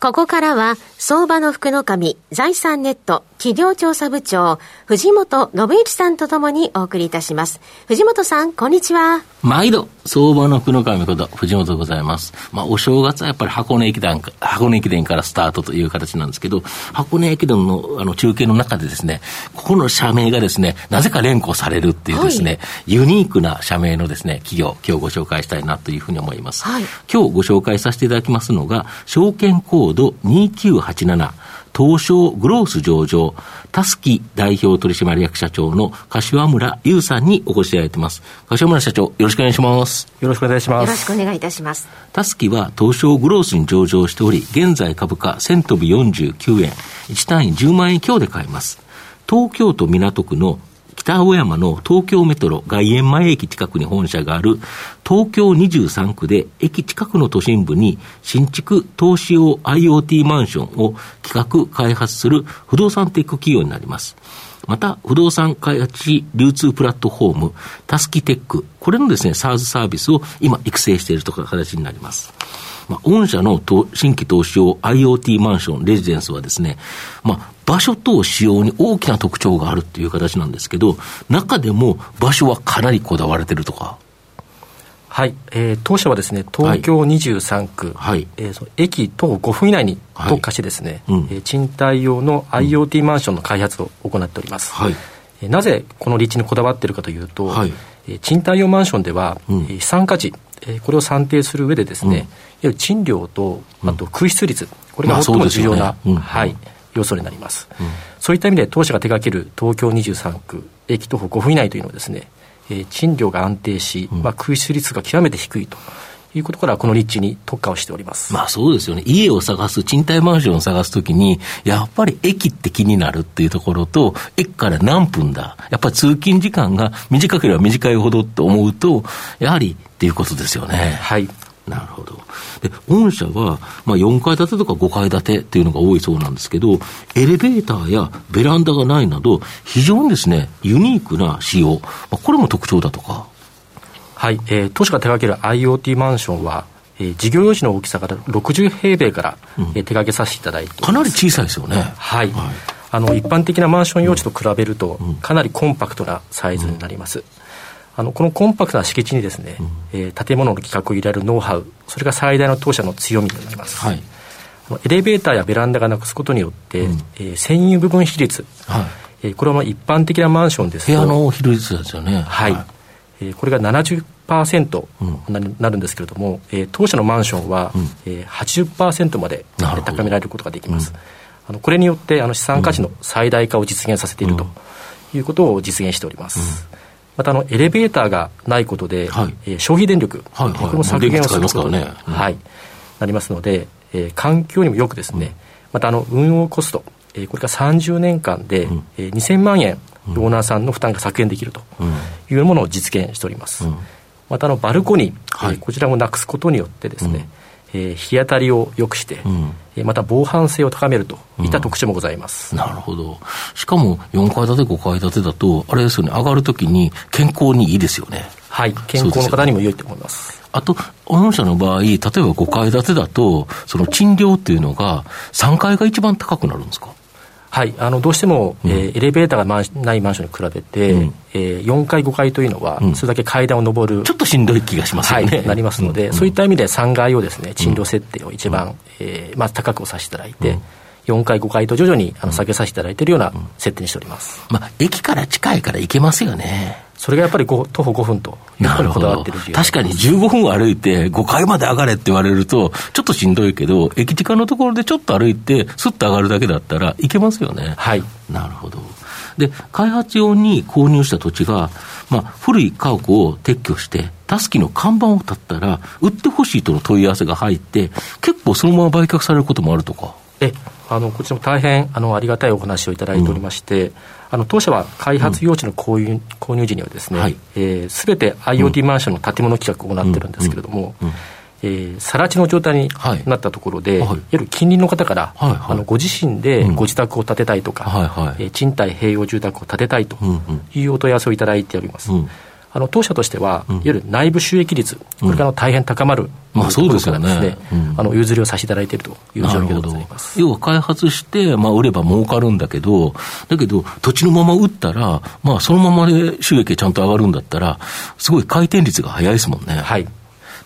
ここからは、相場の福の神、財産ネット、企業調査部長、藤本信之さんとともにお送りいたします。藤本さん、こんにちは。毎度、相場の福の神こと、藤本でございます。まあ、お正月はやっぱり箱根駅伝、箱根駅伝からスタートという形なんですけど、箱根駅伝のあの中継の中でですね、ここの社名がですね、なぜか連呼されるっていうですね、はい、ユニークな社名のですね、企業、今日ご紹介したいなというふうに思います。はい、今日ご紹介させていただきますのが、証券コード2987、東証グロース上場、タスキ代表取締役社長の柏村優さんにお越しいただいています。柏村社長、よろしくお願いします。よろしくお願いします。よろしくお願いいたします。タスキは東証グロースに上場しており、現在株価1000飛び49円、1単位10万円強で買えます。東京都港区の北青山の東京メトロ外苑前駅近くに本社がある東京23区で駅近くの都心部に新築投資用 IoT マンションを企画開発する不動産テック企業になります。また、不動産開発流通プラットフォーム、タスキテック、これのですね、SARS サービスを今育成しているという形になります。まあ、御社の新規投資用 IoT マンション、レジデンスはですね、まあ、場所と仕様に大きな特徴があるっていう形なんですけど、中でも場所はかなりこだわれてるとか。はい、えー、当社はですね、東京23区、はい、えー、その駅徒歩5分以内に特化してですね、はいうん、えー、賃貸用の IoT マンションの開発を行っております。はい、えー、なぜこの立地にこだわっているかというと、はい、えー、賃貸用マンションでは、うん、資産価値、えー、これを算定する上でですね、うん、いわゆる賃料と、あと空室率、これが最も重要な、まあね、はい、要素になります、うん、そういった意味で当社が手掛ける東京23区駅徒歩5分以内というのはですね、えー、賃料が安定し、うん、まあ、空室率が極めて低いということからこの立地に特化をしております。まあそうですよね。家を探す、賃貸マンションを探すときに、やっぱり駅って気になるっていうところと、駅から何分だ。やっぱり通勤時間が短ければ短いほどと思うと、やはりっていうことですよね。はい。なるほど。で、御社は、まあ、4階建てとか5階建てっていうのが多いそうなんですけど、エレベーターやベランダがないなど、非常にですね、ユニークな仕様、まあ、これも特徴だとか。はい、えー、都市が手掛ける IoT マンションは、えー、事業用地の大きさが60平米から、うん、えー、手掛けさせていただいてかなり小さいですよね。はい。はい、あの一般的なマンション用地と比べると、かなりコンパクトなサイズになります。うんあのこのコンパクトな敷地にですね、うん、えー、建物の企画を入れるノウハウそれが最大の当社の強みとなります、はい、エレベーターやベランダがなくすことによって、うん、えー、占有部分比率、はい。えー、これは一般的なマンションです。と部屋の比率ですよね。はい、はい、えー、これが70%になるんですけれども、うん、えー、当社のマンションは、うん、えー、80%まで高められることができます、うん、あのこれによってあの資産価値の最大化を実現させているということを実現しております、またあのエレベーターがないことで、はい、えー、消費電力、はいはい、これも削減をすることに、ねうん、はい、なりますので、えー、環境にもよくですね、うん、またあの運用コスト、えー、これが30年間で、うん、えー、2000万円、オーナーさんの負担が削減できるというものを実現しております。またあのバルコニー、はい、えー、こちらもなくすことによってですね、えー、日当たりを良くして、うん、また防犯性を高めるといった特徴もございます、うん、なるほど。しかも4階建て、5階建てだと、あれですよね、上がるときに健康にいいですよね。はい、健康の方にも良いと思います。あと、御社の場合、例えば5階建てだと、その賃料っていうのが、3階が一番高くなるんですか？はい、あのどうしても、うん、えー、エレベーターがないマンションに比べて、うん、えー、4階、5階というのは、それだけ階段を上る、ちょっとしんどい気がしますよね。はい、なりますので、うん、そういった意味で3階をですね、賃料設定を一番、うん、えー、まず高くさせていただいて、4階、5階と徐々にあの下げさせていただいているような設定にしております、まあ、駅から近いから行けますよね。それがやっぱり徒歩5分というこにこだわってる確かに15分歩いて5階まで上がれって言われると、ちょっとしんどいけど、駅近のところでちょっと歩いて、すっと上がるだけだったら、行けますよね。はい。なるほど。で、開発用に購入した土地が、まあ、古い家屋を撤去して、タスキの看板を立ったら、売ってほしいとの問い合わせが入って、結構そのまま売却されることもあるとか。えあのこちらも大変あのありがたいお話をいただいておりまして、うん、あの当社は開発用地の購入,、購入時にはですね、す、はい、べ、えー、て IoT マンションの建物企画を行ってるんですけれども、うん。うん。えー、更地の状態になったところで、はい、い。わゆる近隣の方から、はい。はい、あのご自身でご自宅を建てたいとか、うんはい。はい、えー、賃貸併用住宅を建てたいというお問い合わせをいただいております。うんあの当社としては、いわゆる内部収益率、これから大変高まる、まあ、そうですよね、あの譲りをさせていただいているという状況でございます。要は開発して、まあ、売れば儲かるんだけど、だけど、土地のまま売ったら、まあ、そのままで収益がちゃんと上がるんだったら、すごい回転率が早いですもんね。はい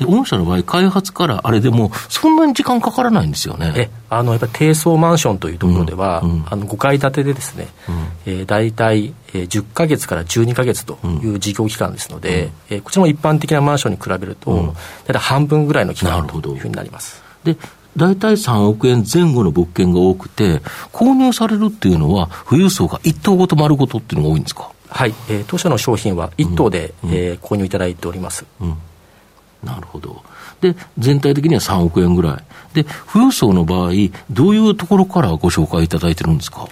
で、御社の場合、開発からあれでも、そんなに時間かからないんですよね。え、あの、やっぱり低層マンションというところでは、うんうん、あの、5階建てでですね、うん、えー、大体、えー、10か月から12か月という事業期間ですので、うん、えー、こちらも一般的なマンションに比べると、うん、大体半分ぐらいの期間というふうになります。で大体3億円前後の物件が多くて、購入されるっていうのは、富裕層が1棟ごと丸ごとっていうのが多いんですか？はい、えー、当社の商品は1棟で、うん、えー、購入いただいております。うんなるほど。で、全体的には3億円ぐらい。で、富裕層の場合、どういうところからご紹介いただいてるんですか？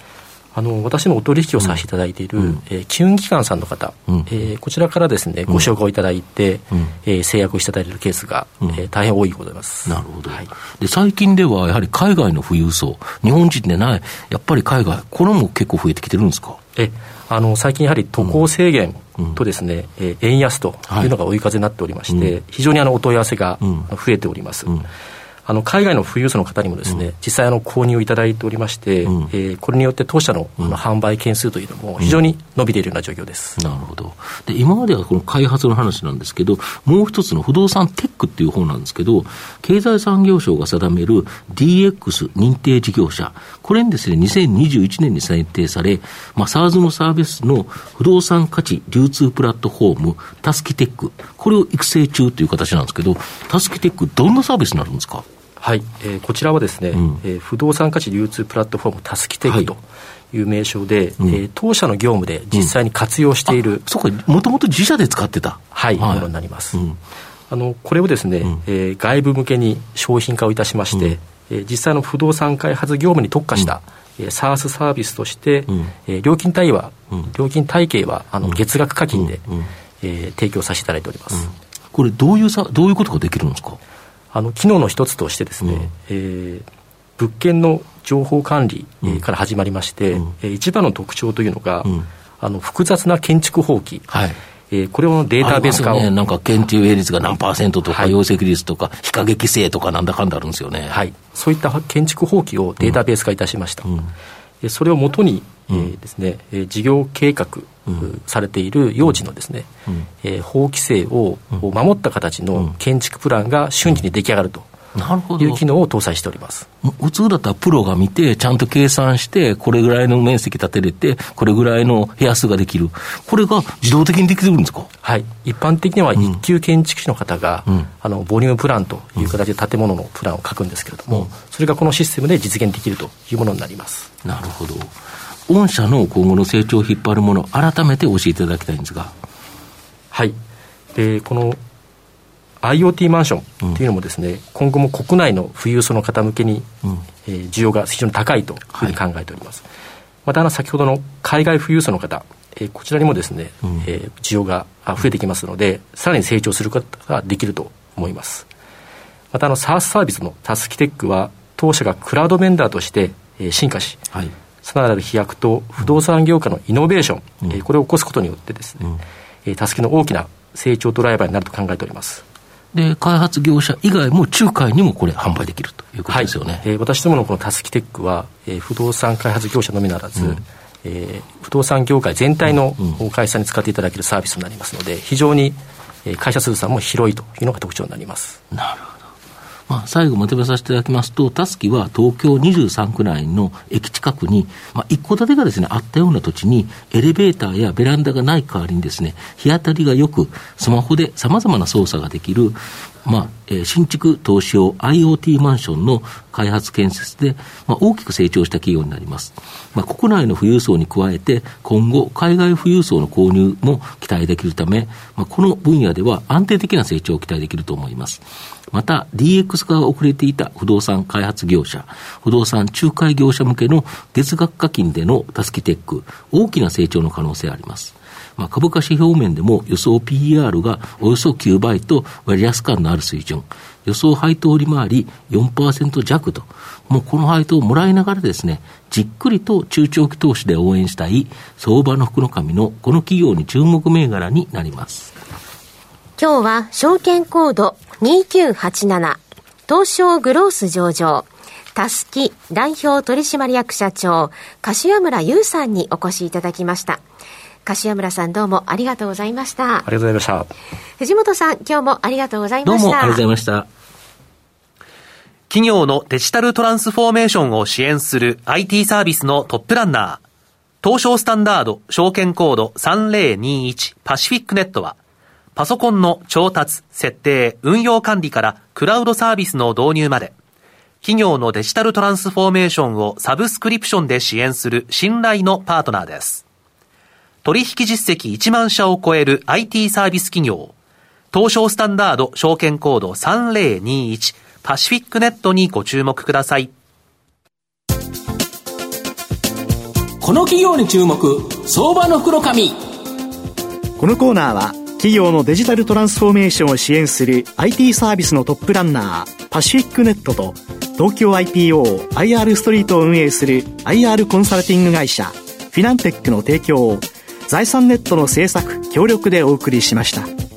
あの私のお取引をさせていただいている、うん、えー、金融機関さんの方、うん、えー、こちらからですね、ご紹介をいただいて、うん、えー、制約をしていただいているケースが、うん、えー、大変多いございます。なるほど、はい、で。最近ではやはり海外の富裕層、日本人でない、やっぱり海外、これも結構増えてきてるんですか？えあの最近やはり渡航制限とですね、うん、えー、円安というのが追い風になっておりまして、はい、非常にあのお問い合わせが増えております。うんあの海外の富裕層の方にもですね、うん、実際あの購入いただいておりまして、うん、えー、これによって当社のあの販売件数というのも非常に伸びているような状況です、うん、なるほど。で今まではこの開発の話なんですけどもう一つの不動産テックっていう方なんですけど経済産業省が定める DX 認定事業者。これにですね2021年に選定され、まあ、SARS のサービスの不動産価値流通プラットフォームタスキテック。これを育成中という形なんですけどタスキテックどんなサービスになるんですか？はい、えー、こちらはですね、うん、えー、不動産価値流通プラットフォームタスキテックとい。う名称で、はいうん、えー、当社の業務で実際に活用している、うん、そうかもともと自社で使ってた。はい、はい、ものになります、うん、あのこれをですね、うん、えー、外部向けに商品化をいたしまして、うん、えー、実際の不動産開発業務に特化した、うん、えー、サースサービスとして、うん、えー、料金単位は、料金体系はあの月額課金で、うん、えー、提供させていただいております、これどういうさどういうことができるんですか？あの機能の一つとしてですね、うん、えー、物件の情報管理、から始まりまして、うん、えー、一番の特徴というのが、うん、あの複雑な建築法規、はい。えー、これをデータベース化を、ね、なんか建築営率が何パーセントとか、容積率とか、非過激性とか、なんだかんだあるんですよね、はい、そういった建築法規をデータベース化いたしました。うん。それをもとに、えーですねえー、事業計画、されている用地のですね、うん、えー、法規制を守った形の建築プランが瞬時に出来上がると。なるほど。いう機能を搭載しております。普通だったらプロが見て、ちゃんと計算して、これぐらいの面積建てれて、これぐらいの部屋数ができる、これが自動的にできるんですか？はい。一般的には一級建築士の方が、うん、あのボリュームプランという形で建物のプランを書くんですけれども、うん、それがこのシステムで実現できるというものになります。なるほど御社の今後の成長を引っ張るもの、改めて教えていただきたいんですが。はい。で、この IoT マンションというのもですね、うん、今後も国内の富裕層の方向けに、うん、えー、需要が非常に高いというふうに考えております。はい、また、あの、先ほどの海外富裕層の方、えー、こちらにもですね、うん、えー、需要が増えてきますので、さらに成長することができると思います。また、あの、SARS サービスのタスキテックは、当社がクラウドベンダーとして、えー、進化し、はいさらなる飛躍と不動産業界のイノベーション、うん、えー、これを起こすことによってですね、うんえー、助けの大きな成長ドライバーになると考えております。で、開発業者以外も仲介にもこれ販売できるということですよね。はい、えー、私どものこのタスキテックは、えー、不動産開発業者のみならず、うん、えー、不動産業界全体の会社に使っていただけるサービスになりますので、非常に、えー、会社数さんも広いというのが特徴になります。なるほど。まあ、最後まとめさせていただきますと、タスキは東京23区内の駅近くに、まあ、一戸建てがですね、あったような土地に、エレベーターやベランダがない代わりにですね、日当たりがよく、スマホで様々な操作ができる、まあ、えー、新築投資用 IoT マンションの開発建設で、まあ、大きく成長した企業になります。まあ、国内の富裕層に加えて、今後、海外富裕層の購入も期待できるため、まあ、この分野では安定的な成長を期待できると思います。また、DX 化が遅れていた不動産開発業者、不動産仲介業者向けの月額課金でのタスキテック、大きな成長の可能性あります。まあ、株価指標面でも予想 PR がおよそ9倍と割安感のある水準。予想配当利回り4%弱と、もうこの配当をもらいながらですね、じっくりと中長期投資で応援したい相場の福の神のこの企業に注目銘柄になります。今日は証券コード2987東証グロース上場たすき代表取締役社長柏村優さんにお越しいただきました柏村さんどうもありがとうございました。ありがとうございました。藤本さん今日もありがとうございました。どうもありがとうございました。企業のデジタルトランスフォーメーションを支援する IT サービスのトップランナー。東証スタンダード証券コード3021パシフィックネットはパソコンの調達、設定、運用管理からクラウドサービスの導入まで、企業のデジタルトランスフォーメーションをサブスクリプションで支援する信頼のパートナーです。取引実績1万社を超える IT サービス企業、東証スタンダード証券コード3021パシフィックネットにご注目ください。この企業に注目、相場の袋紙。このコーナーは企業のデジタルトランスフォーメーションを支援する IT サービスのトップランナーパシフィックネットと東京 IPOIR ストリートを運営する IR コンサルティング会社フィナンテックの提供を財産ネットの制作協力でお送りしました。